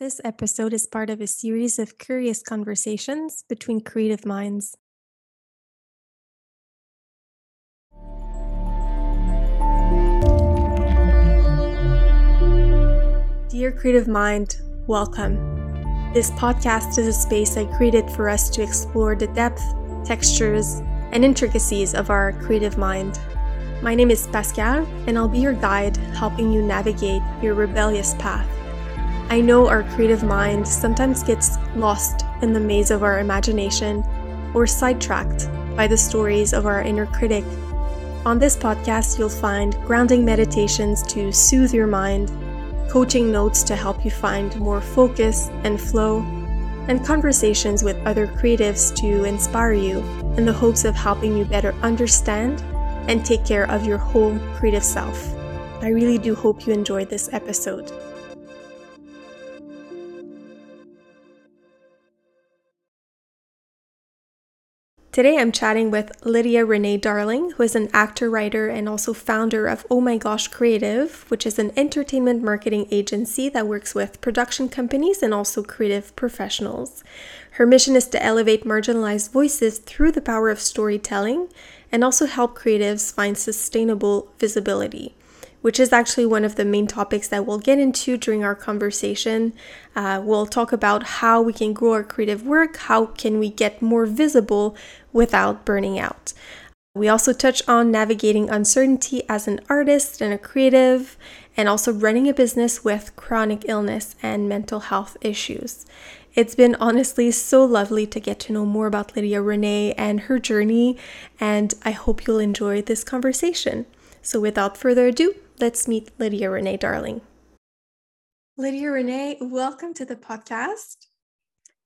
This episode is part of a series of curious conversations between creative minds. Dear Creative Mind, welcome. This podcast is a space I created for us to explore the depth, textures, and intricacies of our creative mind. My name is Pascal, and I'll be your guide, helping you navigate your rebellious path. I know our creative mind sometimes gets lost in the maze of our imagination or sidetracked by the stories of our inner critic. On this podcast, you'll find grounding meditations to soothe your mind, coaching notes to help you find more focus and flow, and conversations with other creatives to inspire you in the hopes of helping you better understand and take care of your whole creative self. I really do hope you enjoyed this episode. Today I'm chatting with Lydia Renee Darling, who is an actor, writer, and also founder of Oh My Gosh Creative, which is an entertainment marketing agency that works with production companies and also creative professionals. Her mission is to elevate marginalized voices through the power of storytelling and also help creatives find sustainable visibility, which is actually one of the main topics that we'll get into during our conversation. Uh, we'll talk about how we can grow our creative work, how can we get more visible without burning out. We also touch on navigating uncertainty as an artist and a creative, and also running a business with chronic illness and mental health issues. It's been honestly so lovely to get to know more about Lydia Renee and her journey, and I hope you'll enjoy this conversation. So, without further ado, let's meet Lydia Renee Darling. Lydia Renee, welcome to the podcast.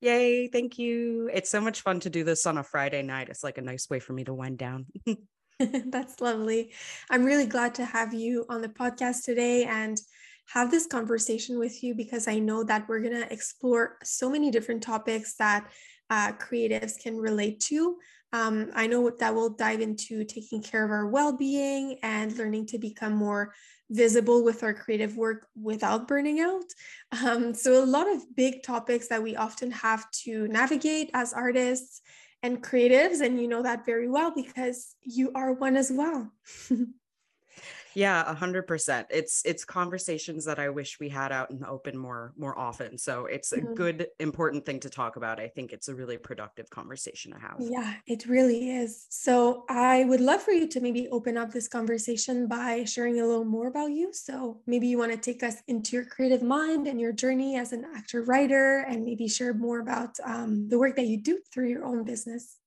Yay, thank you. It's so much fun to do this on a Friday night. It's like a nice way for me to wind down. That's lovely. I'm really glad to have you on the podcast today. And have this conversation with you because I know that we're going to explore so many different topics that uh, creatives can relate to. Um, I know that we'll dive into taking care of our well being and learning to become more visible with our creative work without burning out. Um, so, a lot of big topics that we often have to navigate as artists and creatives. And you know that very well because you are one as well. Yeah, a hundred percent. It's it's conversations that I wish we had out in the open more more often. So it's a mm-hmm. good important thing to talk about. I think it's a really productive conversation to have. Yeah, it really is. So I would love for you to maybe open up this conversation by sharing a little more about you. So maybe you want to take us into your creative mind and your journey as an actor writer, and maybe share more about um, the work that you do through your own business.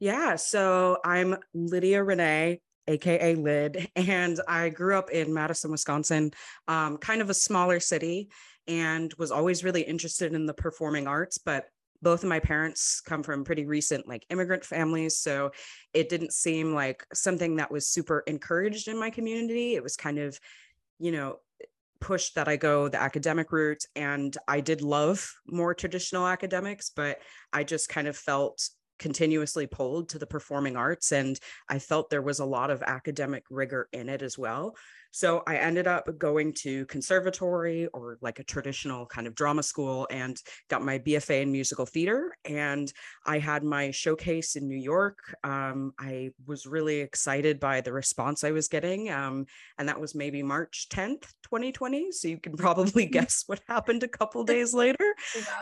Yeah, so I'm Lydia Renee aka Lid, and I grew up in Madison, Wisconsin, um, kind of a smaller city, and was always really interested in the performing arts. But both of my parents come from pretty recent like immigrant families, so it didn't seem like something that was super encouraged in my community. It was kind of, you know, pushed that I go the academic route. And I did love more traditional academics, but I just kind of felt continuously pulled to the performing arts and i felt there was a lot of academic rigor in it as well. So i ended up going to conservatory or like a traditional kind of drama school and got my bfa in musical theater and i had my showcase in new york. Um, i was really excited by the response i was getting um, and that was maybe march 10th 2020 so you can probably guess what happened a couple days later.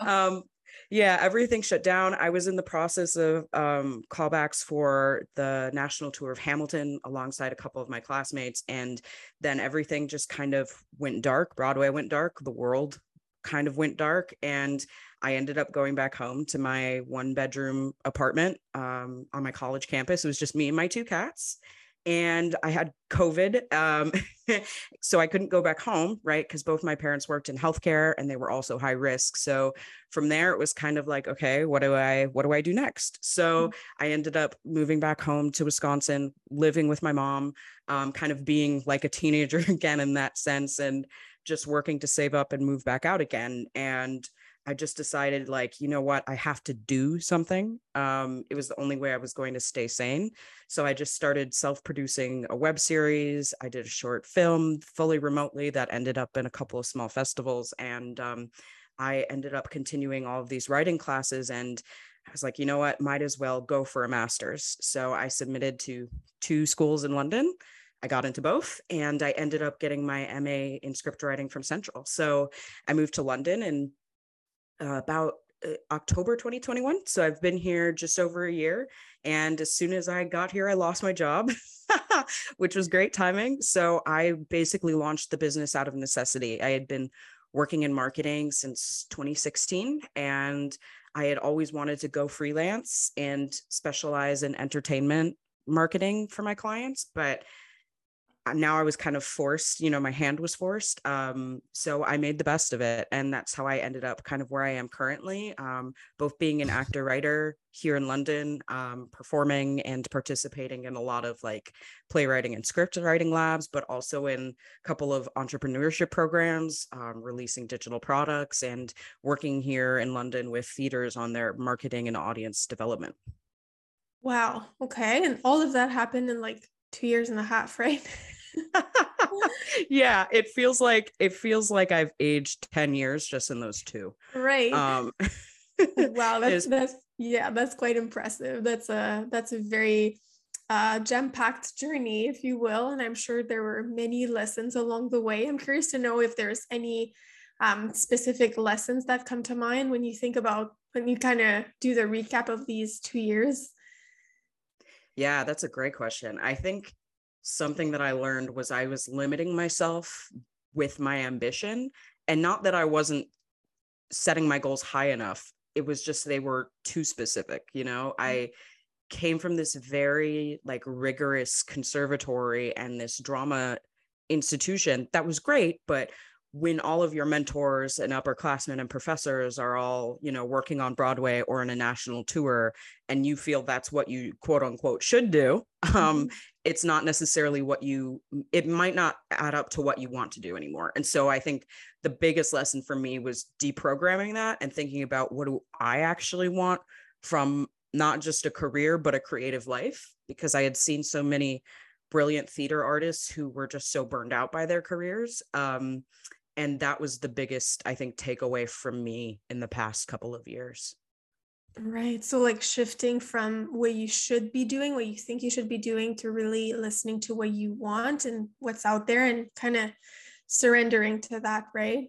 Wow. um, yeah everything shut down. I was in the process of um, callbacks for the national tour of hamilton alongside a couple of my classmates and then everything just kind of went dark. Broadway went dark. The world kind of went dark and i ended up going back home to my one bedroom apartment um, on my college campus. It was just me and my two cats and I had COVID. Um, so I couldn't go back home, right? Because both my parents worked in healthcare and they were also high risk. So from there, it was kind of like, okay, what do I what do I do next? So mm-hmm. I ended up moving back home to Wisconsin, living with my mom, um, kind of being like a teenager again in that sense, and just working to save up and move back out again. And I just decided, like, you know what, I have to do something. Um, it was the only way I was going to stay sane. So I just started self producing a web series. I did a short film fully remotely that ended up in a couple of small festivals. And um, I ended up continuing all of these writing classes. And I was like, you know what, might as well go for a master's. So I submitted to two schools in London. I got into both and I ended up getting my MA in script writing from Central. So I moved to London and uh, about uh, October 2021. So I've been here just over a year. And as soon as I got here, I lost my job, which was great timing. So I basically launched the business out of necessity. I had been working in marketing since 2016 and I had always wanted to go freelance and specialize in entertainment marketing for my clients, but now I was kind of forced, you know, my hand was forced. Um, so I made the best of it. And that's how I ended up kind of where I am currently, um, both being an actor writer here in London, um, performing and participating in a lot of like playwriting and script writing labs, but also in a couple of entrepreneurship programs, um, releasing digital products and working here in London with theaters on their marketing and audience development. Wow. Okay. And all of that happened in like two years and a half, right? yeah, it feels like it feels like I've aged 10 years just in those two. Right. Um wow, that's that's yeah, that's quite impressive. That's a that's a very uh, gem-packed journey, if you will. And I'm sure there were many lessons along the way. I'm curious to know if there's any um, specific lessons that come to mind when you think about when you kind of do the recap of these two years. Yeah, that's a great question. I think something that I learned was I was limiting myself with my ambition. And not that I wasn't setting my goals high enough, it was just they were too specific. You know, mm-hmm. I came from this very like rigorous conservatory and this drama institution that was great, but when all of your mentors and upperclassmen and professors are all you know working on broadway or in a national tour and you feel that's what you quote unquote should do um, mm-hmm. it's not necessarily what you it might not add up to what you want to do anymore and so i think the biggest lesson for me was deprogramming that and thinking about what do i actually want from not just a career but a creative life because i had seen so many brilliant theater artists who were just so burned out by their careers um, and that was the biggest i think takeaway from me in the past couple of years right so like shifting from what you should be doing what you think you should be doing to really listening to what you want and what's out there and kind of surrendering to that right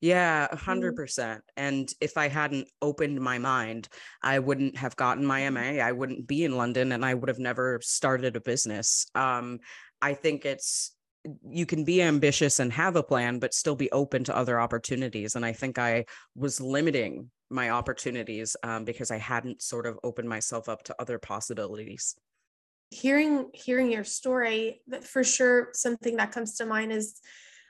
yeah, 100%. Mm-hmm. And if I hadn't opened my mind, I wouldn't have gotten my MA. Mm-hmm. I wouldn't be in London and I would have never started a business. Um, I think it's you can be ambitious and have a plan but still be open to other opportunities and i think i was limiting my opportunities um, because i hadn't sort of opened myself up to other possibilities. Hearing hearing your story for sure something that comes to mind is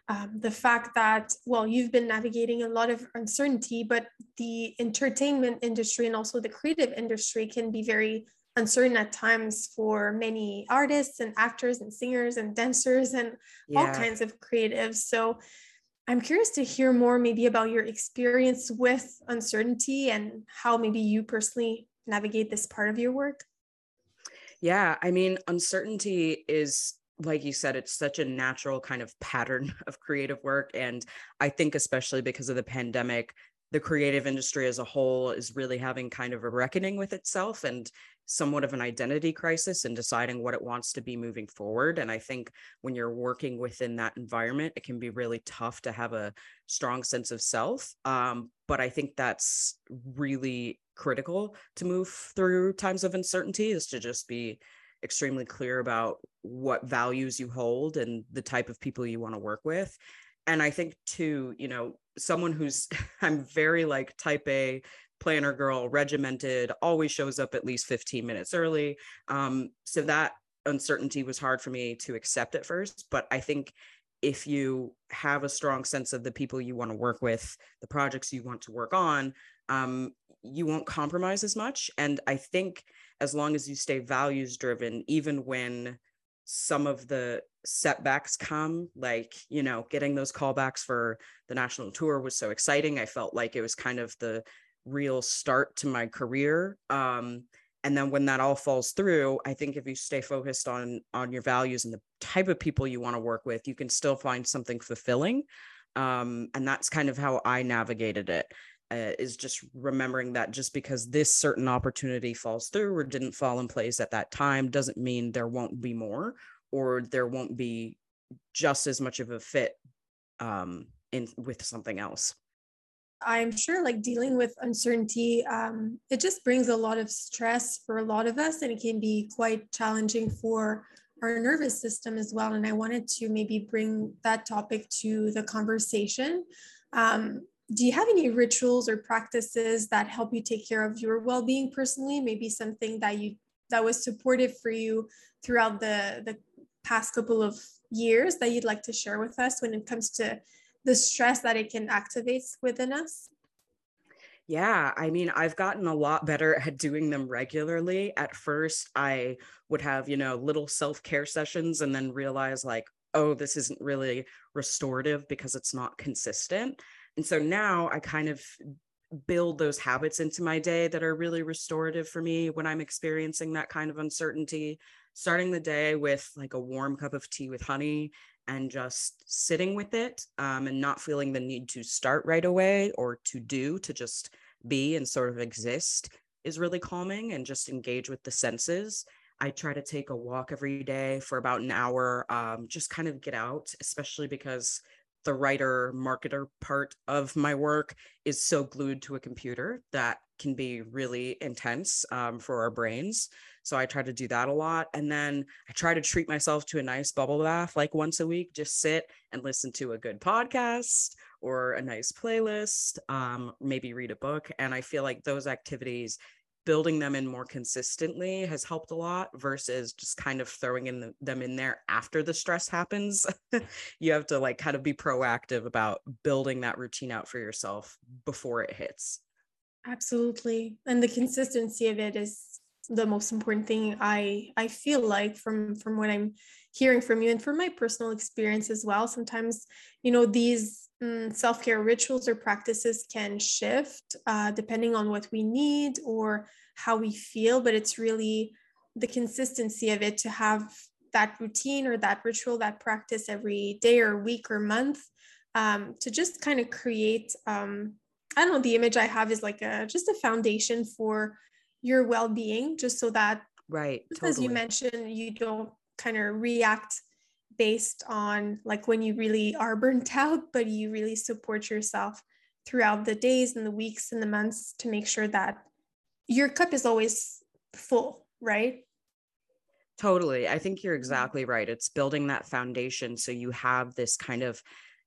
um, the fact that well you've been navigating a lot of uncertainty but the entertainment industry and also the creative industry can be very uncertain at times for many artists and actors and singers and dancers and yeah. all kinds of creatives. So I'm curious to hear more maybe about your experience with uncertainty and how maybe you personally navigate this part of your work. Yeah, I mean, uncertainty is like you said, it's such a natural kind of pattern of creative work. And I think, especially because of the pandemic, the creative industry as a whole is really having kind of a reckoning with itself and somewhat of an identity crisis and deciding what it wants to be moving forward. And I think when you're working within that environment, it can be really tough to have a strong sense of self. Um, but I think that's really critical to move through times of uncertainty is to just be extremely clear about what values you hold and the type of people you want to work with and i think too you know someone who's i'm very like type a planner girl, regimented, always shows up at least 15 minutes early. Um, so that uncertainty was hard for me to accept at first. But I think if you have a strong sense of the people you want to work with, the projects you want to work on, um, you won't compromise as much. And I think as long as you stay values driven, even when some of the setbacks come like you know getting those callbacks for the national tour was so exciting i felt like it was kind of the real start to my career um, and then when that all falls through i think if you stay focused on on your values and the type of people you want to work with you can still find something fulfilling um, and that's kind of how i navigated it uh, is just remembering that just because this certain opportunity falls through or didn't fall in place at that time doesn't mean there won't be more or there won't be just as much of a fit um, in with something else. I'm sure like dealing with uncertainty, um, it just brings a lot of stress for a lot of us, and it can be quite challenging for our nervous system as well. And I wanted to maybe bring that topic to the conversation. Um, do you have any rituals or practices that help you take care of your well-being personally? Maybe something that you that was supportive for you throughout the the past couple of years that you'd like to share with us when it comes to the stress that it can activate within us? Yeah, I mean, I've gotten a lot better at doing them regularly. At first, I would have, you know, little self care sessions and then realize, like, oh, this isn't really restorative because it's not consistent. And so now I kind of build those habits into my day that are really restorative for me when I'm experiencing that kind of uncertainty starting the day with like a warm cup of tea with honey and just sitting with it um, and not feeling the need to start right away or to do to just be and sort of exist is really calming and just engage with the senses. I try to take a walk every day for about an hour um, just kind of get out especially because the writer marketer part of my work is so glued to a computer that can be really intense um, for our brains so I try to do that a lot. And then I try to treat myself to a nice bubble bath like once a week, just sit and listen to a good podcast or a nice playlist, um, maybe read a book. And I feel like those activities building them in more consistently has helped a lot versus just kind of throwing in the, them in there after the stress happens you have to like kind of be proactive about building that routine out for yourself before it hits absolutely and the consistency of it is the most important thing i i feel like from from what i'm hearing from you and from my personal experience as well. Sometimes you know these mm, self-care rituals or practices can shift uh, depending on what we need or how we feel but it's really the consistency of it to have that routine or that ritual that practice every day or week or month um, to just kind of create um, i don't know the image i have is like a just a foundation for your well-being just so that right totally. as you mentioned you don't kind of react based on like when you really are burnt out but you really support yourself throughout the days and the weeks and the months to make sure that your cup is always full right totally i think you're mm-hmm. exactly right it's building that foundation so you have this kind of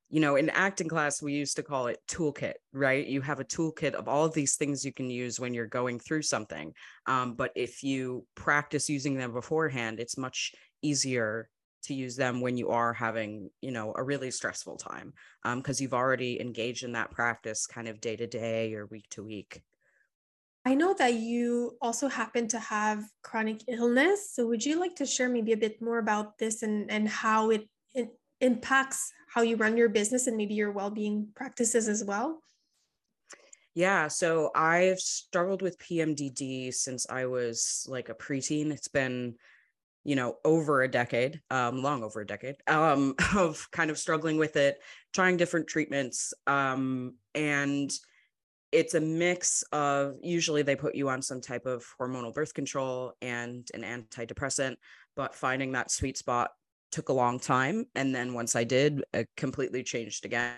you know, in acting class, we used to call it toolkit, right? You have a toolkit of all of these things you can use when you're going through something. Um, but if you practice using them beforehand, it's much easier to use them when you are having, you know, a really stressful time because um, you've already engaged in that practice kind of day to day or week to week. I know that you also happen to have chronic illness. So would you like to share maybe a bit more about this and, and how it, it impacts how you run your business and maybe your well-being practices as well? Yeah, so I've struggled with PMDD since I was like a preteen. It's been, you know, over a decade, um, long over a decade, um, of kind of struggling with it, trying different treatments. Um, and it's a mix of usually they put you on some type of hormonal birth control and an antidepressant, but finding that sweet spot took a long time and then once i did it completely changed again.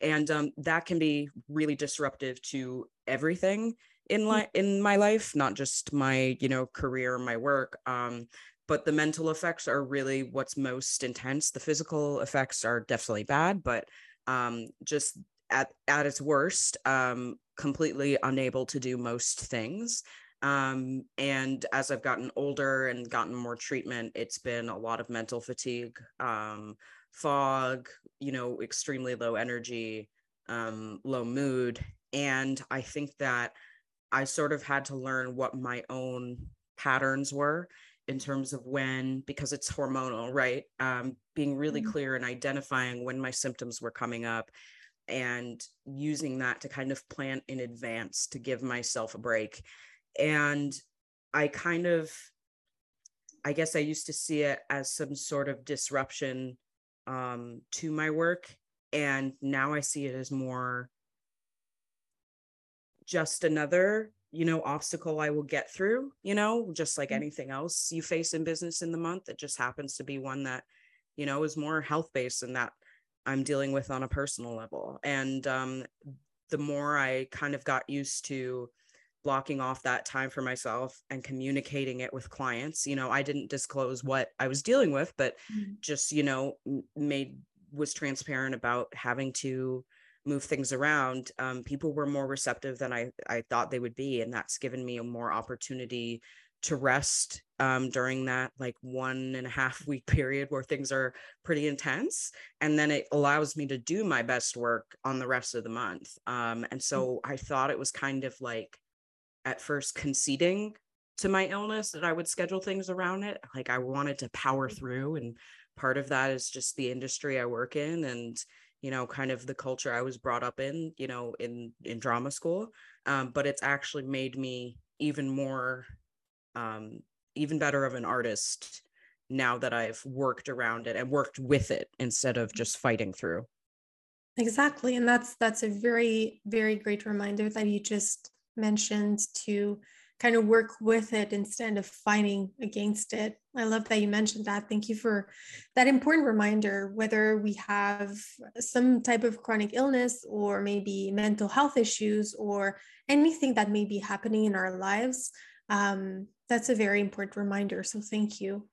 And um, that can be really disruptive to everything in mm. life in my life not just my you know career my work um, but the mental effects are really what's most intense. The physical effects are definitely bad but um, just at at its worst um, completely unable to do most things um, and as I've gotten older and gotten more treatment, it's been a lot of mental fatigue, um, fog, you know, extremely low energy, um, low mood. And I think that I sort of had to learn what my own patterns were in terms of when because it's hormonal right um, being really mm-hmm. clear and identifying when my symptoms were coming up and using that to kind of plan in advance to give myself a break and i kind of i guess i used to see it as some sort of disruption um, to my work and now i see it as more just another you know obstacle i will get through you know just like mm-hmm. anything else you face in business in the month it just happens to be one that you know is more health based and that i'm dealing with on a personal level and um, the more i kind of got used to blocking off that time for myself and communicating it with clients you know i didn't disclose what i was dealing with but mm-hmm. just you know made was transparent about having to move things around, um, people were more receptive than I, I thought they would be. And that's given me a more opportunity to rest um, during that like one and a half week period where things are pretty intense. And then it allows me to do my best work on the rest of the month. Um, and mm. so I thought it was kind of like at first conceding to my illness that I would schedule things around it. Like I wanted to power mm. through. And part of that is just the industry I work in. And you know kind of the culture i was brought up in you know in in drama school um, but it's actually made me even more um, even better of an artist now that i've worked around it and worked with it instead of just fighting through exactly and that's that's a very very great reminder that you just mentioned to kind of work with it instead of fighting against it. I love that you mentioned that. Thank you for that important reminder. Whether we have some type of chronic illness or maybe mental health issues or anything that may be happening in our lives, um, that's a very important reminder. So thank you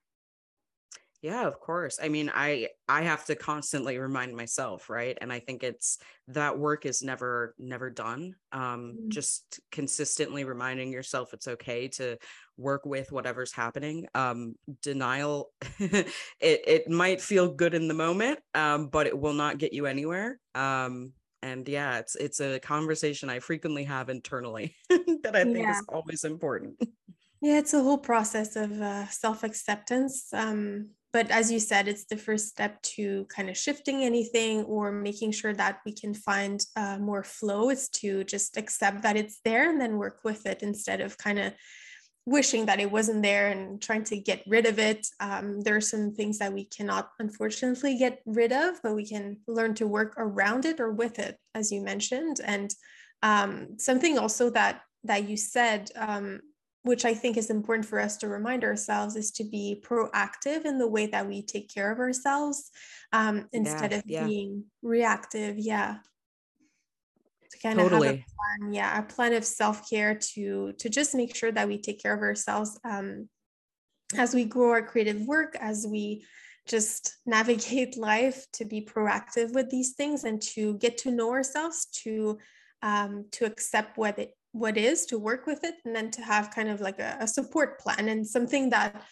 yeah of course. I mean i i have to constantly remind myself right? And i think it's that work is never never done. Um mm-hmm. just consistently reminding yourself it's okay to work with whatever's happening. Um denial it it might feel good in the moment um but it will not get you anywhere. Um and yeah it's it's a conversation i frequently have internally that i think yeah. is always important. Yeah it's a whole process of uh, self-acceptance. Um, but as you said it's the first step to kind of shifting anything or making sure that we can find uh, more flow is to just accept that it's there and then work with it instead of kind of wishing that it wasn't there and trying to get rid of it. Um, there are some things that we cannot unfortunately get rid of but we can learn to work around it or with it as you mentioned. And um, something also that that you said um, which I think is important for us to remind ourselves is to be proactive in the way that we take care of ourselves um, instead yeah, of yeah. being reactive. Yeah. To kind totally. of have a plan, yeah, a plan of self-care to to just make sure that we take care of ourselves um, as we grow our creative work, as we just navigate life, to be proactive with these things and to get to know ourselves, to um, to accept what it what is to work with it and then to have kind of like a, a support plan. And something that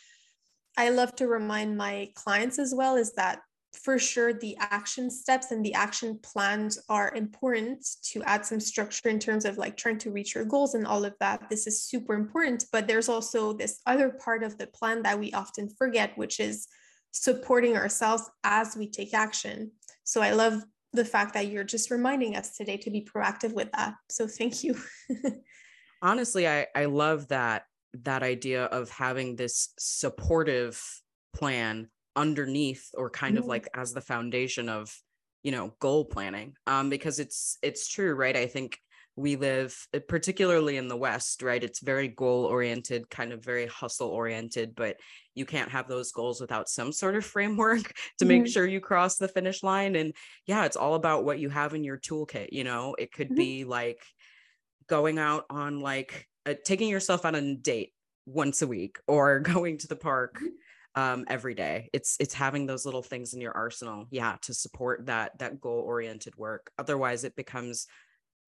i love to remind my clients as well is that for sure the action steps and the action plans are important to add some structure in terms of like trying to reach your goals and all of that. This is super important but there's also this other part of the plan that we often forget which is supporting ourselves as we take action. So i love the fact that you're just reminding us today to be proactive with that. So thank you. Honestly, I, I love that that idea of having this supportive plan underneath or kind mm-hmm. of like as the foundation of you know goal planning um because it's it's true right i think we live uh, particularly in the west right it's very goal oriented kind of very hustle oriented but you can't have those goals without some sort of framework to make mm-hmm. sure you cross the finish line and yeah it's all about what you have in your toolkit you know it could mm-hmm. be like going out on like a, taking yourself on a date once a week or going to the park mm-hmm. um, every day it's it's having those little things in your arsenal yeah to support that that goal oriented work otherwise it becomes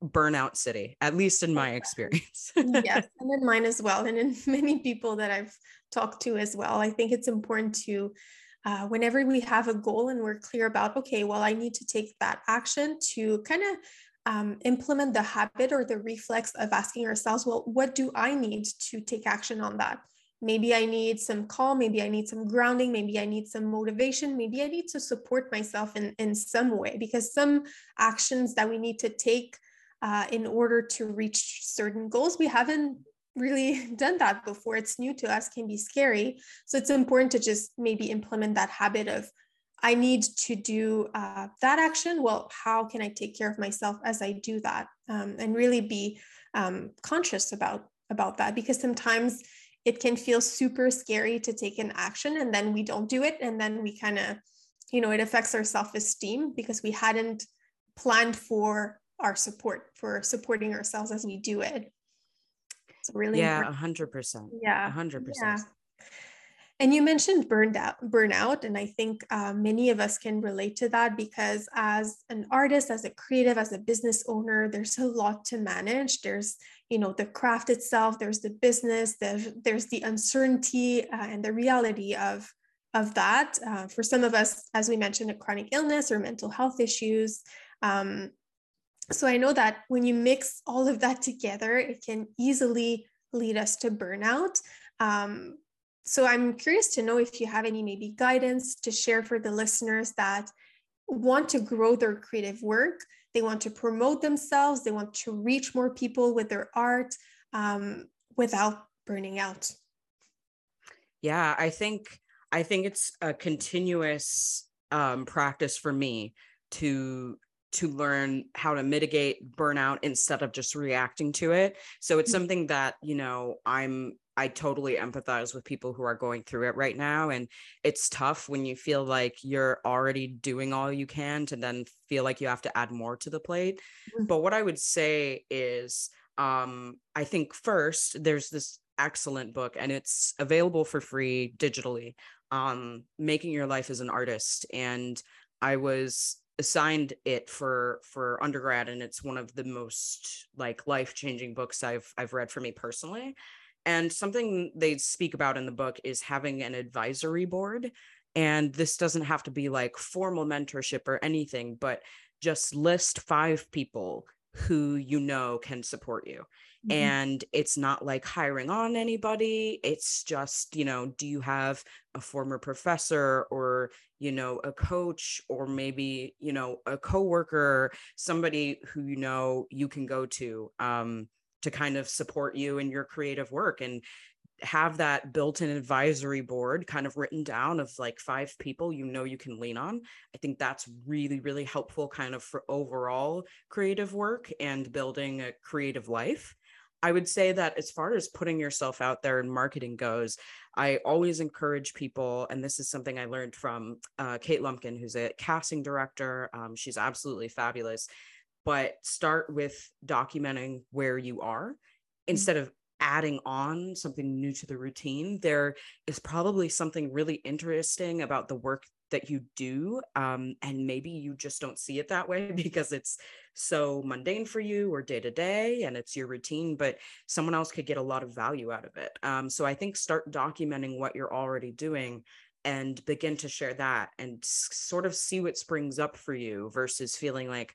burnout city at least in my experience. Yes and in mine as well and in many people that i've talked to as well i think it's important to uh, whenever we have a goal and we're clear about okay well i need to take that action to kind of um, implement the habit or the reflex of asking ourselves well what do i need to take action on that? Maybe I need some calm, maybe I need some grounding, maybe I need some motivation, maybe I need to support myself in, in some way because some actions that we need to take uh, in order to reach certain goals, we haven't really done that before. It's new to us, can be scary. So it's important to just maybe implement that habit of I need to do uh, that action. Well, how can I take care of myself as I do that, um, and really be um, conscious about about that? Because sometimes it can feel super scary to take an action, and then we don't do it, and then we kind of, you know, it affects our self esteem because we hadn't planned for our support for supporting ourselves as we do it. It's really yeah, a hundred percent. Yeah, a hundred percent. And you mentioned burned out, burnout, and I think uh, many of us can relate to that because as an artist, as a creative, as a business owner, there's a lot to manage. There's you know the craft itself, there's the business, there's there's the uncertainty uh, and the reality of of that. Uh, for some of us, as we mentioned, a chronic illness or mental health issues. Um, so I know that when you mix all of that together, it can easily lead us to burnout. Um, so I'm curious to know if you have any maybe guidance to share for the listeners that want to grow their creative work, they want to promote themselves, they want to reach more people with their art um, without burning out. Yeah, I think I think it's a continuous um, practice for me to to learn how to mitigate burnout instead of just reacting to it. So it's mm-hmm. something that, you know, I'm I totally empathize with people who are going through it right now. And it's tough when you feel like you're already doing all you can to then feel like you have to add more to the plate. Mm-hmm. But what I would say is, um, I think first, there's this excellent book and it's available for free digitally um, Making Your Life as an Artist. And I was assigned it for for undergrad and it's one of the most like life-changing books I've I've read for me personally. And something they speak about in the book is having an advisory board and this doesn't have to be like formal mentorship or anything but just list 5 people who you know can support you mm-hmm. and it's not like hiring on anybody it's just you know do you have a former professor or you know a coach or maybe you know a coworker somebody who you know you can go to um to kind of support you in your creative work and have that built-in advisory board kind of written down of like five people you know you can lean on i think that's really really helpful kind of for overall creative work and building a creative life i would say that as far as putting yourself out there and marketing goes i always encourage people and this is something i learned from uh, kate lumpkin who's a casting director um, she's absolutely fabulous but start with documenting where you are mm-hmm. instead of adding on something new to the routine there is probably something really interesting about the work that you do um, and maybe you just don't see it that way because it's so mundane for you or day to day and it's your routine but someone else could get a lot of value out of it. Um, so i think start documenting what you're already doing and begin to share that and sort of see what springs up for you versus feeling like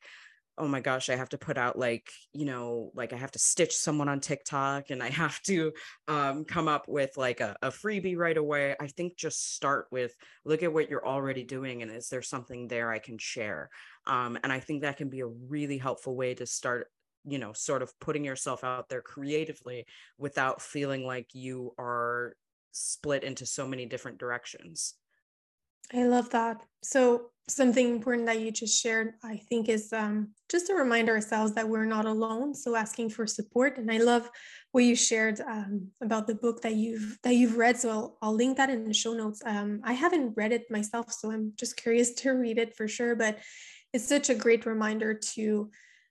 oh my gosh, I have to put out like, you know, like I have to stitch someone on TikTok and I have to um, come up with like a, a freebie right away. I think just start with look at what you're already doing and is there something there I can share? Um, and I think that can be a really helpful way to start you know sort of putting yourself out there creatively without feeling like you are split into so many different directions I love that. So, something important that you just shared, I think, is um, just to remind ourselves that we're not alone. So, asking for support. And I love what you shared um, about the book that you've that you've read. So, I'll, I'll link that in the show notes. Um, I haven't read it myself, so I'm just curious to read it for sure. But it's such a great reminder to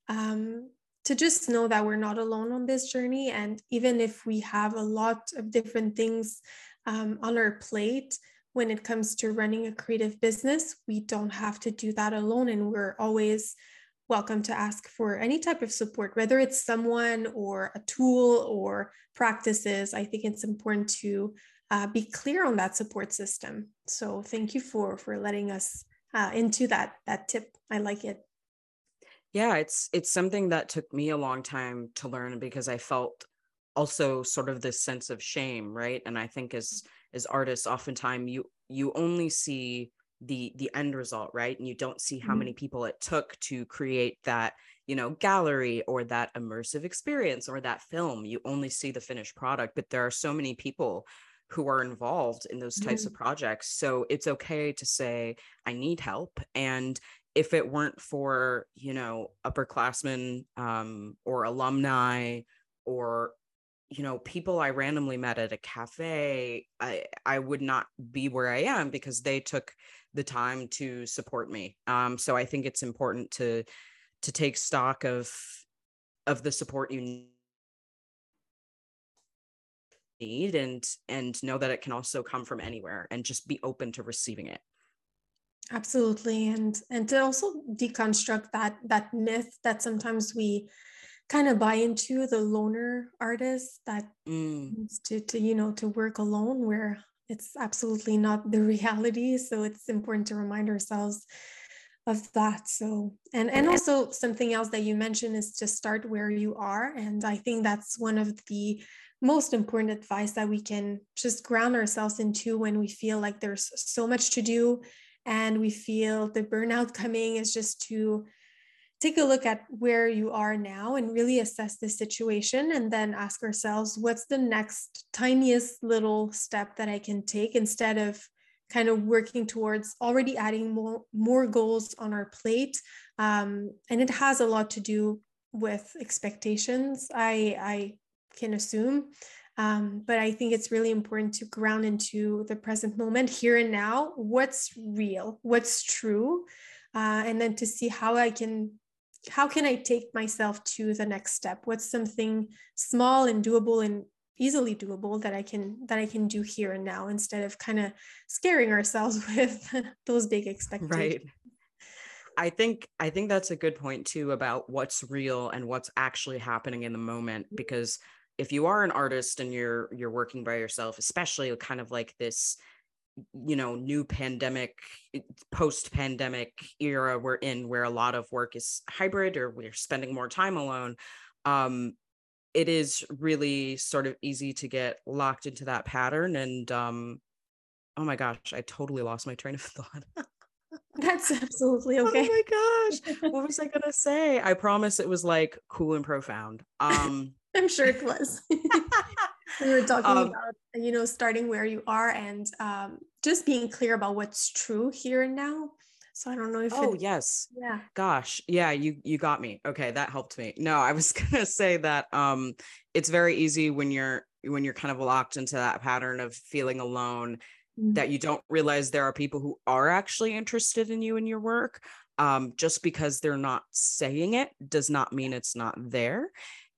um, to just know that we're not alone on this journey. And even if we have a lot of different things um, on our plate when it comes to running a creative business, we don't have to do that alone. And we're always welcome to ask for any type of support, whether it's someone or a tool or practices. I think it's important to uh, be clear on that support system. So thank you for for letting us uh, into that that tip. I like it. Yeah, it's it's something that took me a long time to learn because I felt also sort of this sense of shame right and i think as as artists oftentimes you you only see the the end result right and you don't see how mm-hmm. many people it took to create that you know gallery or that immersive experience or that film you only see the finished product but there are so many people who are involved in those types mm-hmm. of projects so it's okay to say i need help and if it weren't for you know upperclassmen um, or alumni or you know people i randomly met at a cafe i i would not be where i am because they took the time to support me. Um so i think it's important to to take stock of of the support you need and and know that it can also come from anywhere and just be open to receiving it. Absolutely. And and to also deconstruct that that myth that sometimes we kind of buy into the loner artist that mm. to to you know to work alone where it's absolutely not the reality. So it's important to remind ourselves of that. So and and also something else that you mentioned is to start where you are. And i think that's one of the most important advice that we can just ground ourselves into when we feel like there's so much to do and we feel the burnout coming is just to take a look at where you are now and really assess the situation and then ask ourselves what's the next tiniest little step that I can take instead of kind of working towards already adding more more goals on our plate? Um, and it has a lot to do with expectations i i can assume. Um, but i think it's really important to ground into the present moment here and now what's real what's true uh, and then to see how i can how can I take myself to the next step? What's something small and doable and easily doable that I can that I can do here and now instead of kind of scaring ourselves with those big expectations. Right. I think I think that's a good point too about what's real and what's actually happening in the moment mm-hmm. because if you are an artist and you're you're working by yourself especially kind of like this you know new pandemic post pandemic era we're in where a lot of work is hybrid or we're spending more time alone um it is really sort of easy to get locked into that pattern and um oh my gosh i totally lost my train of thought That's absolutely okay. Oh my gosh. What was I going to say? I promise it was like cool and profound. Um I'm sure it was. We were talking um, about you know starting where you are and um, just being clear about what's true here and now. So i don't know if oh it, yes. Yeah. Gosh. Yeah you you got me. Okay that helped me. No i was gonna say that um it's very easy when you're when you're kind of locked into that pattern of feeling alone mm-hmm. that you don't realize there are people who are actually interested in you and your work. Um, just because they're not saying it does not mean it's not there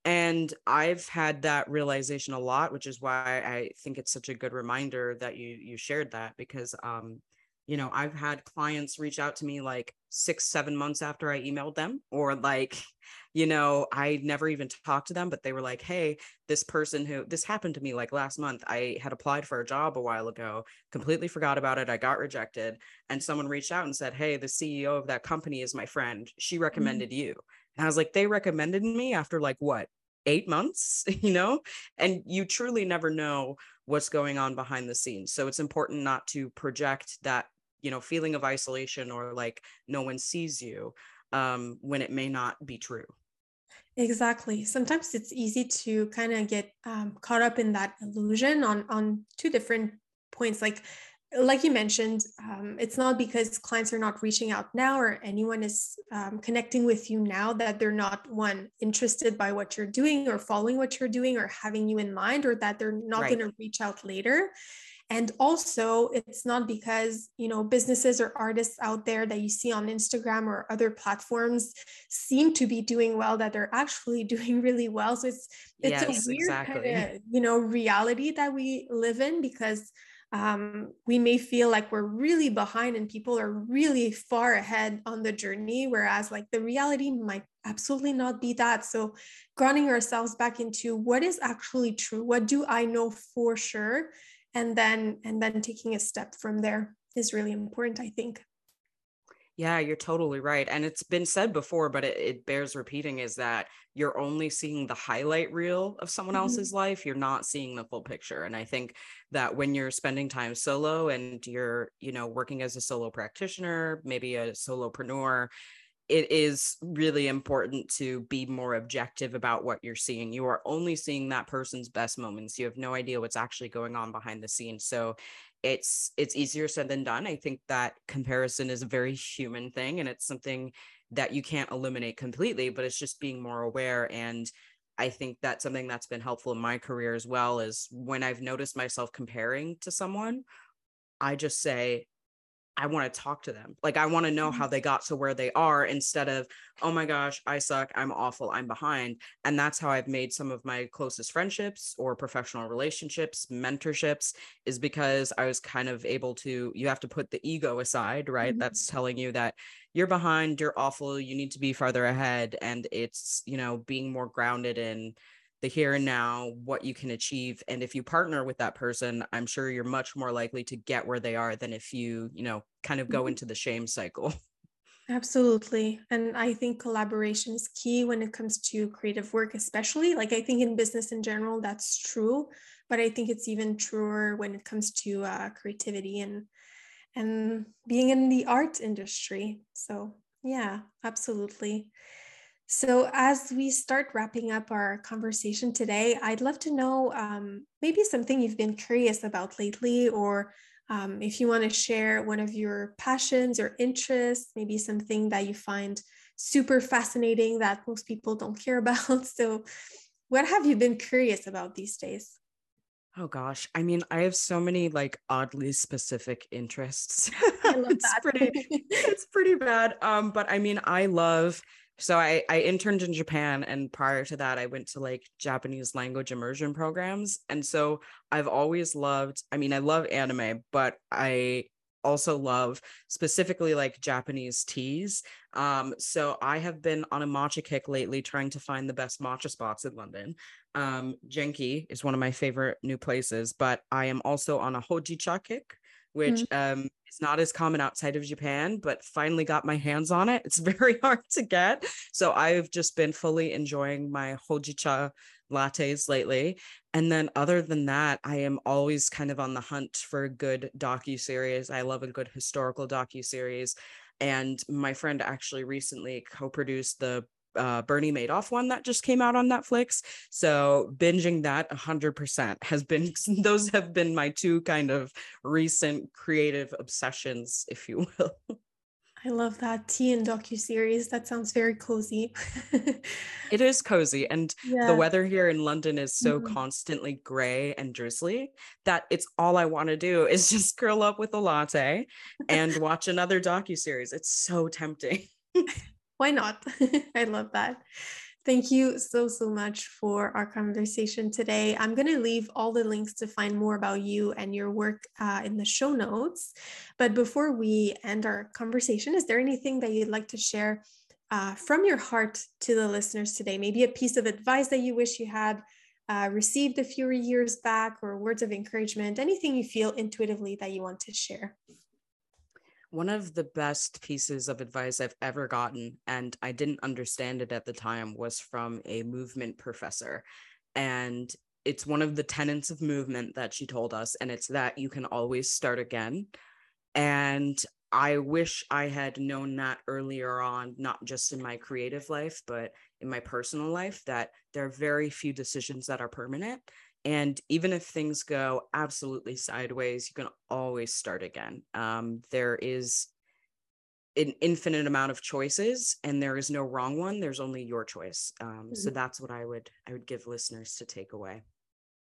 and i've had that realization a lot which is why i think it's such a good reminder that you you shared that because um you know i've had clients reach out to me like six seven months after i emailed them or like you know i never even talked to them but they were like hey this person who this happened to me like last month i had applied for a job a while ago completely forgot about it i got rejected and someone reached out and said hey the ceo of that company is my friend she mm-hmm. recommended mm-hmm. you and I was like, they recommended me after like what, eight months, you know? And you truly never know what's going on behind the scenes. So it's important not to project that, you know, feeling of isolation or like no one sees you um, when it may not be true. Exactly. Sometimes it's easy to kind of get um, caught up in that illusion on on two different points. Like like you mentioned, um, it's not because clients are not reaching out now or anyone is um, connecting with you now that they're not one interested by what you're doing or following what you're doing or having you in mind or that they're not right. going to reach out later. And also, it's not because you know businesses or artists out there that you see on Instagram or other platforms seem to be doing well that they're actually doing really well. So it's it's yes, a weird exactly. kind of you know reality that we live in because um, we may feel like we're really behind and people are really far ahead on the journey whereas like the reality might absolutely not be that. So grounding ourselves back into what is actually true what do i know for sure and then and then taking a step from there is really important i think Yeah, you're totally right. And it's been said before, but it, it bears repeating is that you're only seeing the highlight reel of someone Mhm. else's life. You're not seeing the full picture. And I think that when you're spending time solo and you're, you know, working as a solo practitioner, maybe a solopreneur, it is really important to be more objective about what you're seeing. You are only seeing that person's best moments. You have no idea what's actually going on behind the scenes. So it's it's easier said than done. I think that comparison is a very human thing and it's something that you can't eliminate completely, but it's just being more aware and I think that's something that's been helpful in my career as well is when I've noticed myself comparing to someone, I just say, I want to talk to them. Like I want to know how Mhm. they got to where they are instead of, oh my gosh, I suck, I'm awful, I'm behind. And that's how I've made some of my closest friendships or professional relationships, mentorships, is because I was kind of able to, you have to put the ego aside, right? Mhm. That's telling you that you're behind, you're awful, you need to be farther ahead. And it's, you know, being more grounded in the here and now, what you can achieve. And if you partner with that person, I'm sure you're much more likely to get where they are than if you, you know, kind of go Mhm. into the shame cycle. Absolutely. And I think collaboration is key when it comes to creative work, especially. Like, I think in business in general, that's true. But I think it's even truer when it comes to uh, creativity and and being in the art industry. So, yeah, absolutely. So, as we start wrapping up our conversation today, I'd love to know um, maybe something you've been curious about lately, or um, if you want to share one of your passions or interests, maybe something that you find super fascinating that most people don't care about. So, what have you been curious about these days? Oh gosh. I mean, I have so many like oddly specific interests. I love it's that. pretty it's pretty bad. Um, but I mean, I love so I I interned in Japan and prior to that I went to like Japanese language immersion programs. And so I've always loved, I mean, I love anime, but I also love specifically like Japanese teas. Um, so I have been on a matcha kick lately trying to find the best matcha spots in London. Um, Jenki is one of my favorite new places, but I am also on a hojicha kick, which Mm, um is not as common outside of Japan, but finally got my hands on it. It's very hard to get. So I've just been fully enjoying my hojicha lattes lately. And then other than that, I am always kind of on the hunt for a good docu-series. I love a good historical docu-series. And my friend actually recently co-produced the uh, Bernie Madoff one that just came out on Netflix. So binging that 100% has been, those have been my two kind of recent creative obsessions, if you will. I love that tea and docu-series. That sounds very cozy. It is cozy. And the weather here in London is so Mhm. constantly gray and drizzly that it's all I want to do is just curl up with a latte and watch another docu-series. It's so tempting. Why not? I love that. Thank you so, so much for our conversation today. I'm going to leave all the links to find more about you and your work uh, in the show notes. But before we end our conversation, is there anything that you'd like to share uh, from your heart to the listeners today? Maybe a piece of advice that you wish you had uh, received a few years back, or words of encouragement, anything you feel intuitively that you want to share? One of the best pieces of advice I've ever gotten, and I didn't understand it at the time, was from a movement professor. And it's one of the tenets of movement that she told us, and it's that you can always start again. And I wish I had known that earlier on, not just in my creative life, but in my personal life, that there are very few decisions that are permanent. And even if things go absolutely sideways, you can always start again. Um, there is an infinite amount of choices and there is no wrong one there's only your choice um, so Mhm. that's what i would i would give listeners to take away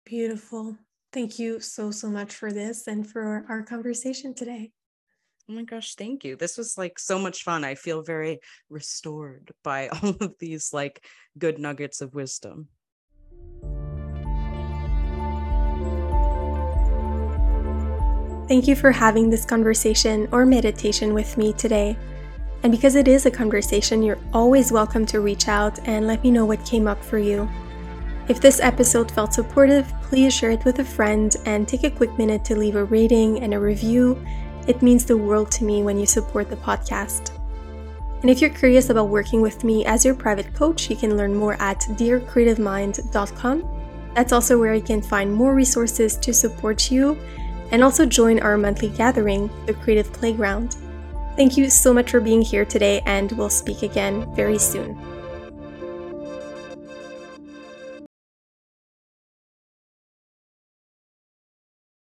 Beautiful. Thank you so, so much for this and for our conversation today. oh my gosh thank you this was like so much fun i feel very restored by all of these like good nuggets of wisdom Thank you for having this conversation or meditation with me today. And because it is a conversation, you're always welcome to reach out and let me know what came up for you. If this episode felt supportive, please share it with a friend and take a quick minute to leave a rating and a review. It means the world to me when you support the podcast. And if you're curious about working with me as your private coach, you can learn more at dearcreativemind.com. That's also where you can find more resources to support you and also join our monthly gathering, the Creative Playground. Thank you so much for being here today, and we'll speak again very soon.